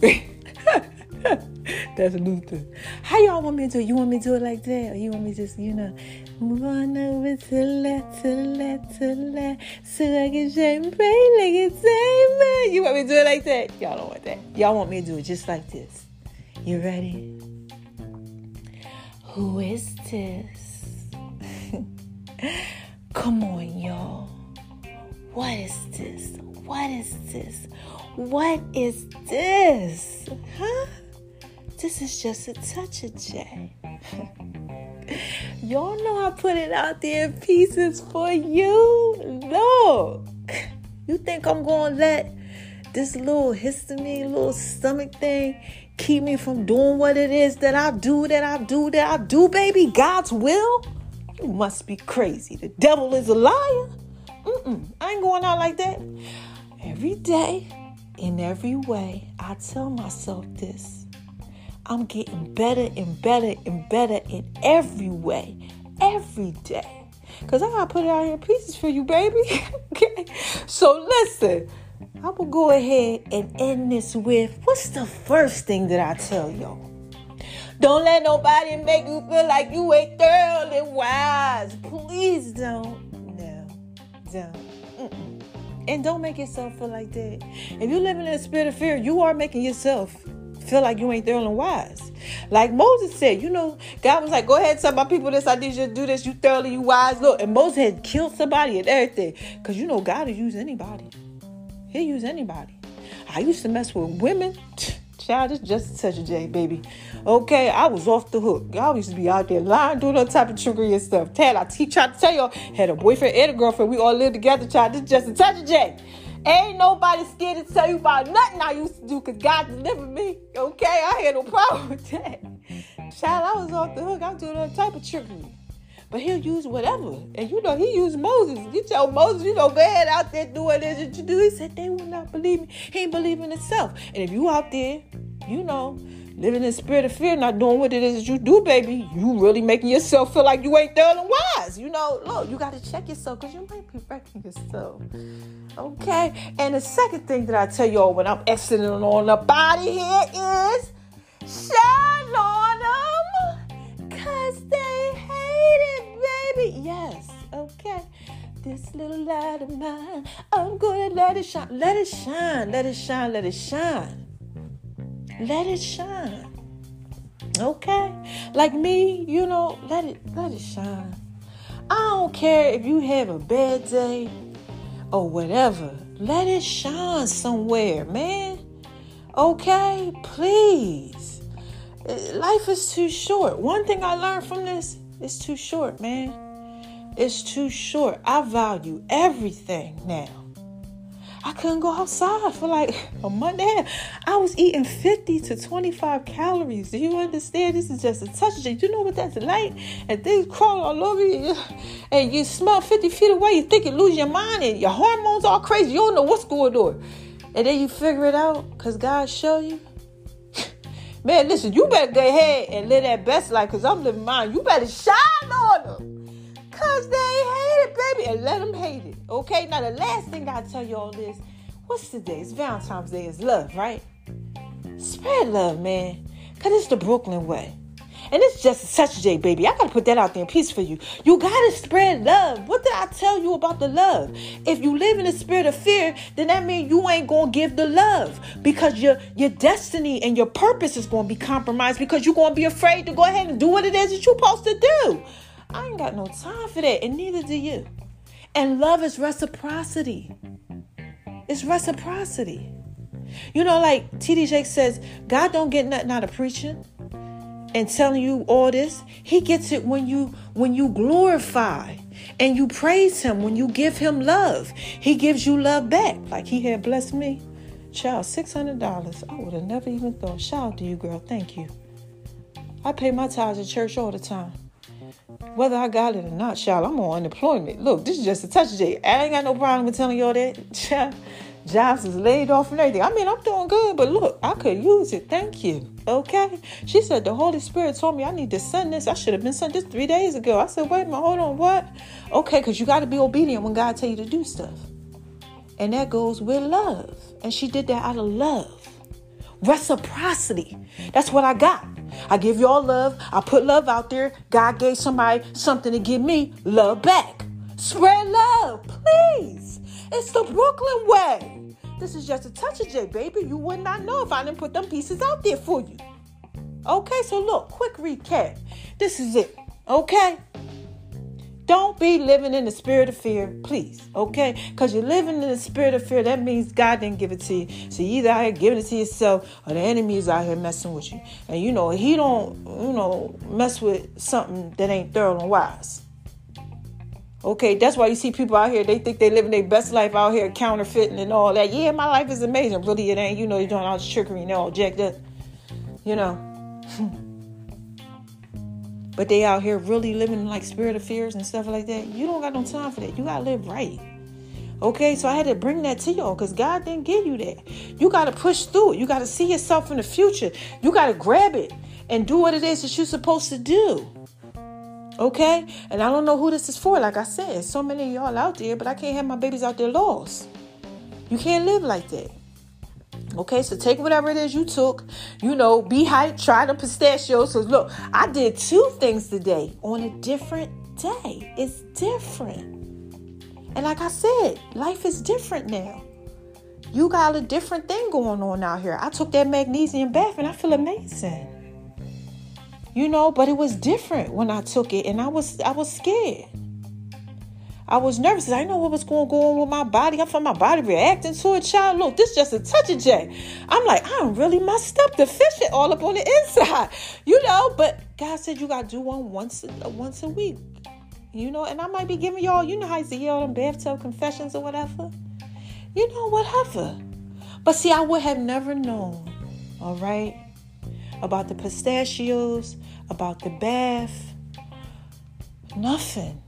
do. That's Luther. How y'all want me to do it? You want me to do it like that? Or you want me to just, you know, move on over to left, to left, to left, so I can shine bright like a diamond. You want me to do it like that? Y'all don't want that. Y'all want me to do it just like this. You ready? Who is this? Come on, y'all. What is this? What is this? What is this? Huh? This is just a touch of J. Y'all know I put it out there in pieces for you. Look. You think I'm going to let this little histamine, little stomach thing keep me from doing what it is that I do, that I do, that I do, baby? God's will? You must be crazy. The devil is a liar. Mm-mm, I ain't going out like that. Every day, in every way, I tell myself this I'm getting better and better and better in every way, every day. Because I got to put it out here in pieces for you, baby. okay? So listen, I'm to go ahead and end this with what's the first thing that I tell y'all? Don't let nobody make you feel like you ain't thoroughly wise. Please don't. No, don't. Mm-mm. And don't make yourself feel like that. If you're living in a spirit of fear, you are making yourself feel like you ain't thoroughly wise. Like Moses said, you know, God was like, go ahead, tell my people this. I need you to do this. You thoroughly, you wise. Look, and Moses had killed somebody and everything. Because you know, God will use anybody. He'll use anybody. I used to mess with women. Child, it's just a touch of J, baby. Okay, I was off the hook. I used to be out there lying, doing all type of trickery and stuff. Tad, trying to tell y'all, had a boyfriend and a girlfriend. We all lived together, child. This just a touch of J. Ain't nobody scared to tell you about nothing I used to do because God delivered me. Okay, I had no problem with that. Child, I was off the hook. I was doing all type of trickery. But he'll use whatever. And you know, he used Moses. You tell Moses, you know, go ahead out there doing this that you do. He said, they will not believe me. He ain't believing himself. And if you out there, you know, living in spirit of fear, not doing what it is that you do, baby, you really making yourself feel like you ain't thoroughly wise. You know, look, you got to check yourself because you might be wrecking yourself. Okay? And the second thing that I tell y'all when I'm exiting on out of here is shine on them because they hate it, baby. Yes, okay. This little light of mine, I'm gonna let it shine. Let it shine, let it shine, let it shine. Let it shine. Okay? Like me, you know, let it let it shine. I don't care if you have a bad day or whatever. Let it shine somewhere, man. Okay? Please. Uh, life is too short. One thing I learned from this, it's too short, man. It's too short. I value everything now. I couldn't go outside for like a month and. I was eating 50 to 25 calories. Do you understand? This is just a touch. Do you know what that's like? And things crawl all over you. And you smell 50 feet away. You think you lose your mind and your hormones all crazy. You don't know what's going on. And then you figure it out because God show you. Man, listen, you better go ahead and live that best life because I'm living mine. You better shine on them. Because they hate it, baby. And let them hate it. Okay? Now, the last thing I tell you all is what's today? It's Valentine's Day. It's love, right? Spread love, man. Because it's the Brooklyn way. And it's just such a day, baby. I gotta put that out there in peace for you. You gotta spread love. What did I tell you about the love? If you live in a spirit of fear, then that means you ain't gonna give the love because your your destiny and your purpose is gonna be compromised because you're gonna be afraid to go ahead and do what it is that you're supposed to do. I ain't got no time for that, and neither do you. And love is reciprocity. It's reciprocity. You know, like T.D. Jakes says, God don't get nothing out of preaching and telling you all this. He gets it when you when you glorify and you praise him, when you give him love. He gives you love back. Like he had blessed me. Child, $600. I would have never even thought. Shout out to you, girl. Thank you. I pay my tithes at church all the time. Whether I got it or not, child, I'm on unemployment. Look, this is just a touch of I ain't got no problem with telling y'all that. Jobs is laid off and everything. I mean, I'm doing good, but look, I could use it. Thank you. Okay. She said the Holy Spirit told me I need to send this. I should have been sent this three days ago. I said, wait a minute, hold on, what? Okay, because you got to be obedient when God tell you to do stuff. And that goes with love. And she did that out of love. Reciprocity. That's what I got. I give y'all love. I put love out there. God gave somebody something to give me love back. Spread love, please. It's the Brooklyn way. This is just a touch of J, baby. You would not know if I didn't put them pieces out there for you. Okay, so look, quick recap. This is it. Okay? Don't be living in the spirit of fear, please. Okay? Because you're living in the spirit of fear. That means God didn't give it to you. So you either out here giving it to yourself or the enemy is out here messing with you. And you know, he don't, you know, mess with something that ain't thorough and wise. Okay, that's why you see people out here, they think they living their best life out here counterfeiting and all that. Yeah, my life is amazing. Really, it ain't. You know, you're doing all this trickery and all jacked up. You know. but they out here really living like spirit of fears and stuff like that. You don't got no time for that. You gotta live right. Okay, so I had to bring that to y'all because God didn't give you that. You got to push through it. You got to see yourself in the future. You got to grab it and do what it is that you're supposed to do. Okay? And I don't know who this is for. Like I said, so many of y'all out there, but I can't have my babies out there lost. You can't live like that. Okay, so take whatever it is you took, you know, be hype, try the pistachios. So look, I did two things today on a different day. It's different. And like I said, life is different now. You got a different thing going on out here. I took that magnesium bath and I feel amazing you know but it was different when i took it and i was i was scared i was nervous i didn't know what was going to go on with my body. I felt my body reacting to it child. Look this just a touch of j i'm like i'm really messed up the fish it all up on the inside. You know but god said you got to do one once once a week. You know and i might be giving y'all you know how you see all them bathtub confessions or whatever? You know whatever. But see i would have never known all right about the pistachios, about the bath. Nothing.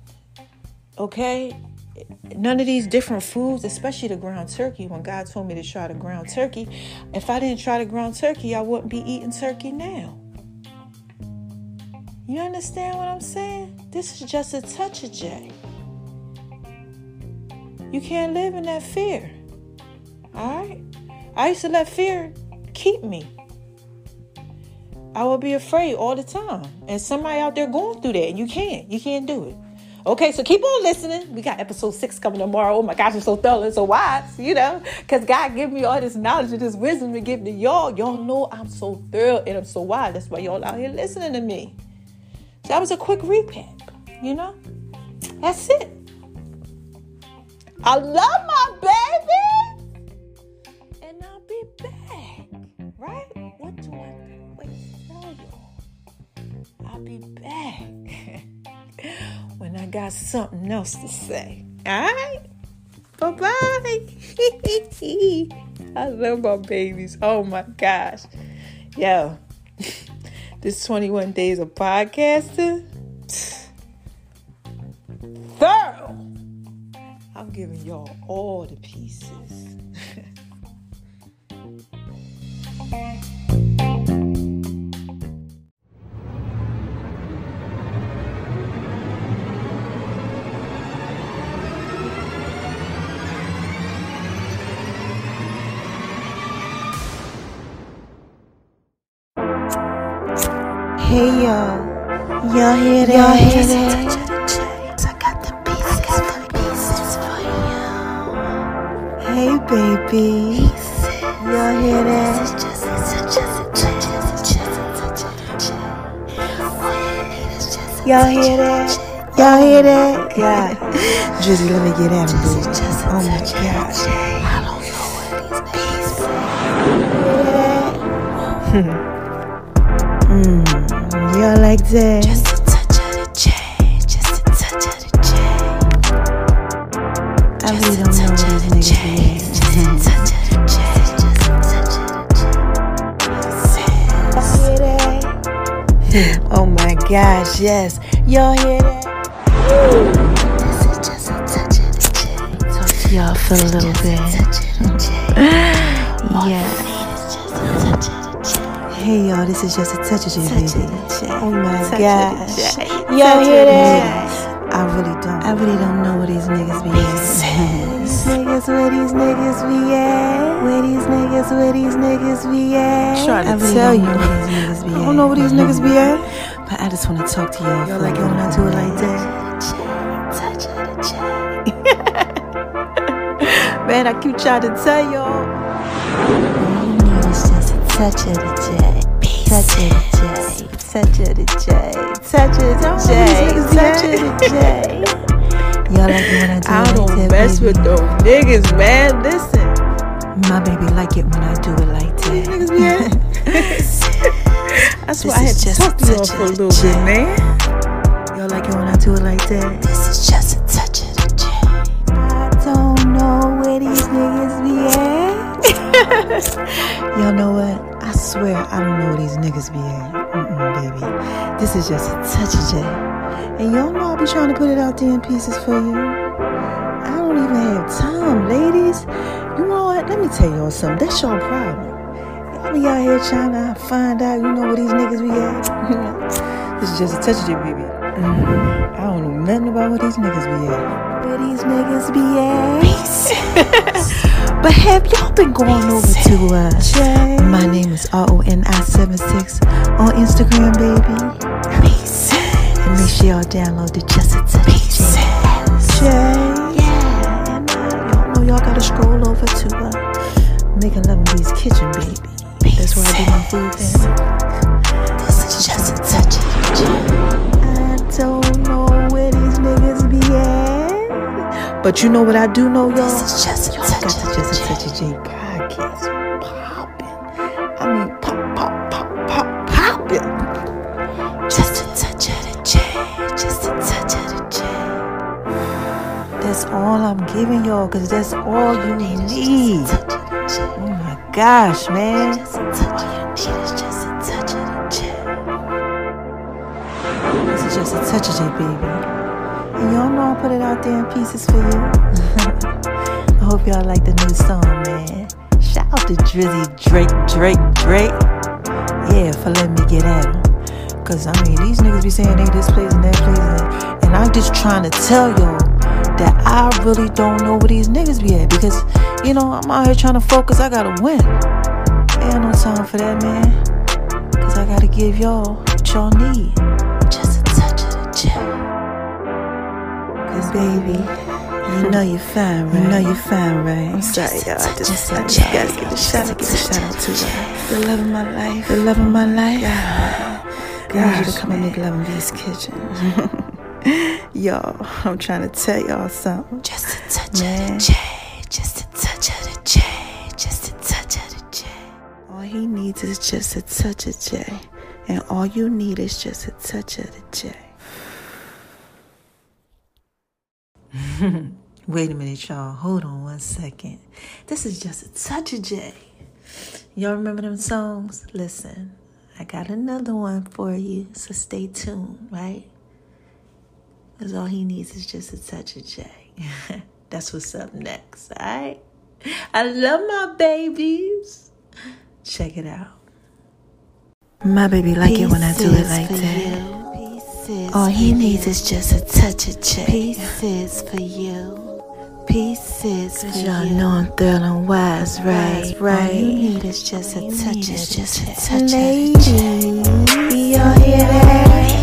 Okay? None of these different foods, especially the ground turkey. When God told me to try the ground turkey, if I didn't try the ground turkey, I wouldn't be eating turkey now. You understand what I'm saying? This is just a touch of J. You can't live in that fear. All right? I used to let fear keep me. I would be afraid all the time. And somebody out there going through that, and you can't. You can't do it. Okay, so keep on listening. We got episode six coming tomorrow. Oh my gosh, I'm so and so wise, you know, because God gave me all this knowledge and this wisdom to give to y'all. Y'all know I'm so thorough and I'm so wise. That's why y'all out here listening to me. So that was a quick recap, you know. That's it. I love my baby, and I'll be back. Right? What do I? Wait tell y'all? I'll be back got something else to say. All right? Bye bye. I love my babies. Oh my gosh. Yo, this 21 days of podcasting. Thorough. I'm giving y'all all the pieces. Hey y'all, y'all hear that? Y'all hear that? I got the pieces, got the pieces for you. Hey baby, y'all hear that? Y'all hear that? Y'all hear that? God, Drizzy, let me get at him, baby. Oh my gosh. Mmm. Y'all like that? Just a touch of the J. Just a touch of the J. I really don't know what these niggas Just a touch of the J. Just a touch of the J. Y'all hear that? oh my gosh, yes. Y'all hear that? This is just a touch of the J. Talk to y'all for a little bit. yeah. Hey y'all, this is just a touch of J, baby. Oh my gosh. Y'all hear that? I really don't. I really don't know what these niggas be saying. these niggas, where these niggas be at? Where these niggas, where these niggas be at? Trying to I really tell don't you. know where these niggas be I don't know where these niggas be at, but I just want to talk to y'all. Y'all like it when I do it like that? Man, I keep trying to tell y'all. Need is just a touch of the J. Touch the J. Touch of the J. Touch of the J. Touch of the J. Y'all like it when I do I it like don't that, mess baby? with those niggas, man. Listen. My baby like it when I do it like that. niggas at. That's why I had to just talk to y'all for a little bit, man. Y'all like it when I do it like that? This is just a touch of the J. I don't know where these niggas be at. Y'all know what? I swear I don't know where these niggas be at. Mm-mm, baby. This is just a touch of J. And y'all know I'll be trying to put it out there in pieces for you. I don't even have time, ladies. You know what? Let me tell y'all something. That's your problem. Y'all be out here trying to find out, you know, where these niggas be at. this is just a touch of J, baby. Mm, I don't know nothing about where these niggas be at. Where these niggas be at? but have y'all been going over to uh My name is R-O-N-I-76 on Instagram, baby. And make sure y'all download the Just a Touch of J. J. Yeah. And uh, y'all know y'all gotta scroll over to uh Making Love in kitchen, baby. That's where I do my food thing. This is just a touch of the J. I don't know where these niggas be at. But you know what I do know, y'all? This is just a Y'all touch got of the the Just a. Touch of J podcast popping. I mean, pop, pop, pop, pop, popping. Just a touch of the J. Just a touch of the J. That's all I'm giving y'all, because that's all you need. Touch of the J. Oh my gosh, man. Just a touch. All you need is just a touch of the J. This is just a touch of J, baby. And y'all know I put it out there in pieces for you. Hope y'all like the new song, man. Shout out to Drizzy Drake, Drake, Drake. Yeah, for letting me get at him. Cause I mean, these niggas be saying they this place and that place, and, I'm just trying to tell y'all that I really don't know where these niggas be at. Because, you know, I'm out here trying to focus. I gotta win. Ain't no time for that, man. Cause I gotta give y'all what y'all need. Just a touch of the J. Cause baby, you know you're fine, right? You know you're fine, right? I'm sorry, y'all. I just, I just gotta give a shout out, give a shout out to her. the love of my life, the love of my life. God, I need you to come and make love in V's kitchen. y'all, I'm trying to tell y'all something. Just a touch Man. of the J. Just a touch of the J. Just a touch of the J. All he needs is just a touch of J, and all you need is just a touch of the J. Wait a minute, y'all. Hold on one second. This is just a touch of J. Y'all remember them songs? Listen, I got another one for you, so stay tuned, right? Because all he needs is just a touch of J. That's what's up next, alright? I love my babies. Check it out. My baby like it when I do it like that. All he needs is just a touch of J. Pieces for you. Pieces for Cause y'all you. know I'm and wise, right? All Right. you need is just a touch of just a touch of Ladies, y'all hear that?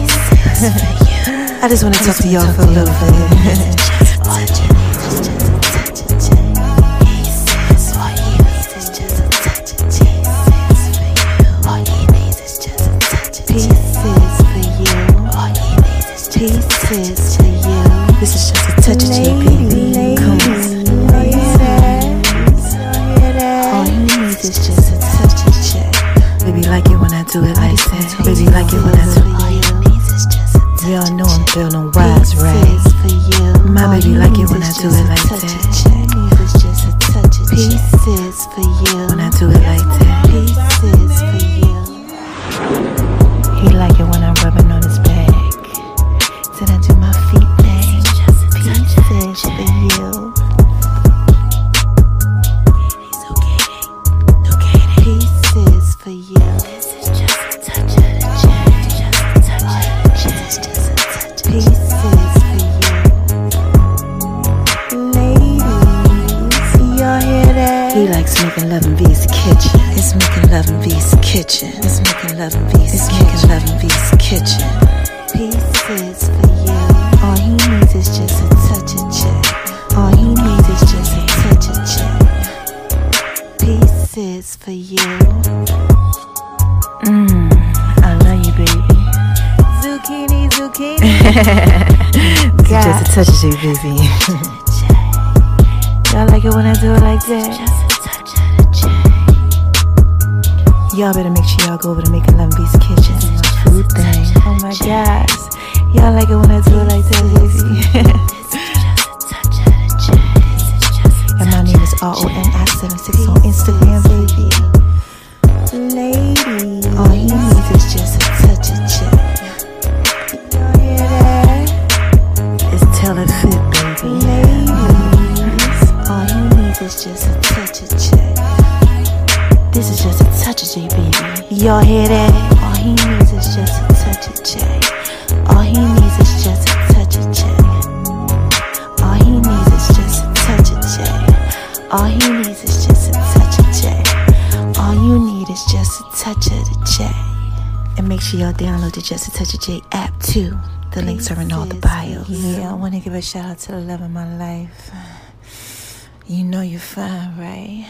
I just want to talk to y'all for a little bit. Do it like that. Baby, like it when I do All you need is just a touch Y'all know I'm feeling wise, right? Pieces for you. My baby like it when I do it like that. of J. Need is just a touch of J. Pieces for you. When I do it like that. Pieces making love in V's It's making love in V's kitchen. Pieces for you. All he needs is just a touch of check. All he needs is just a touch of check. Pieces for you. Mmm, I love you, baby. Zucchini, zucchini. Just a touch of you, baby. Y'all better make sure y'all go over to Making Love V's kitchen. Food thing. Oh my gosh. Y'all like it when I do it like that, baby. download the Just a Touch of J app too. The links are in all the bios. Yeah, I want to give a shout out to the love of my life. You know you're fine, right?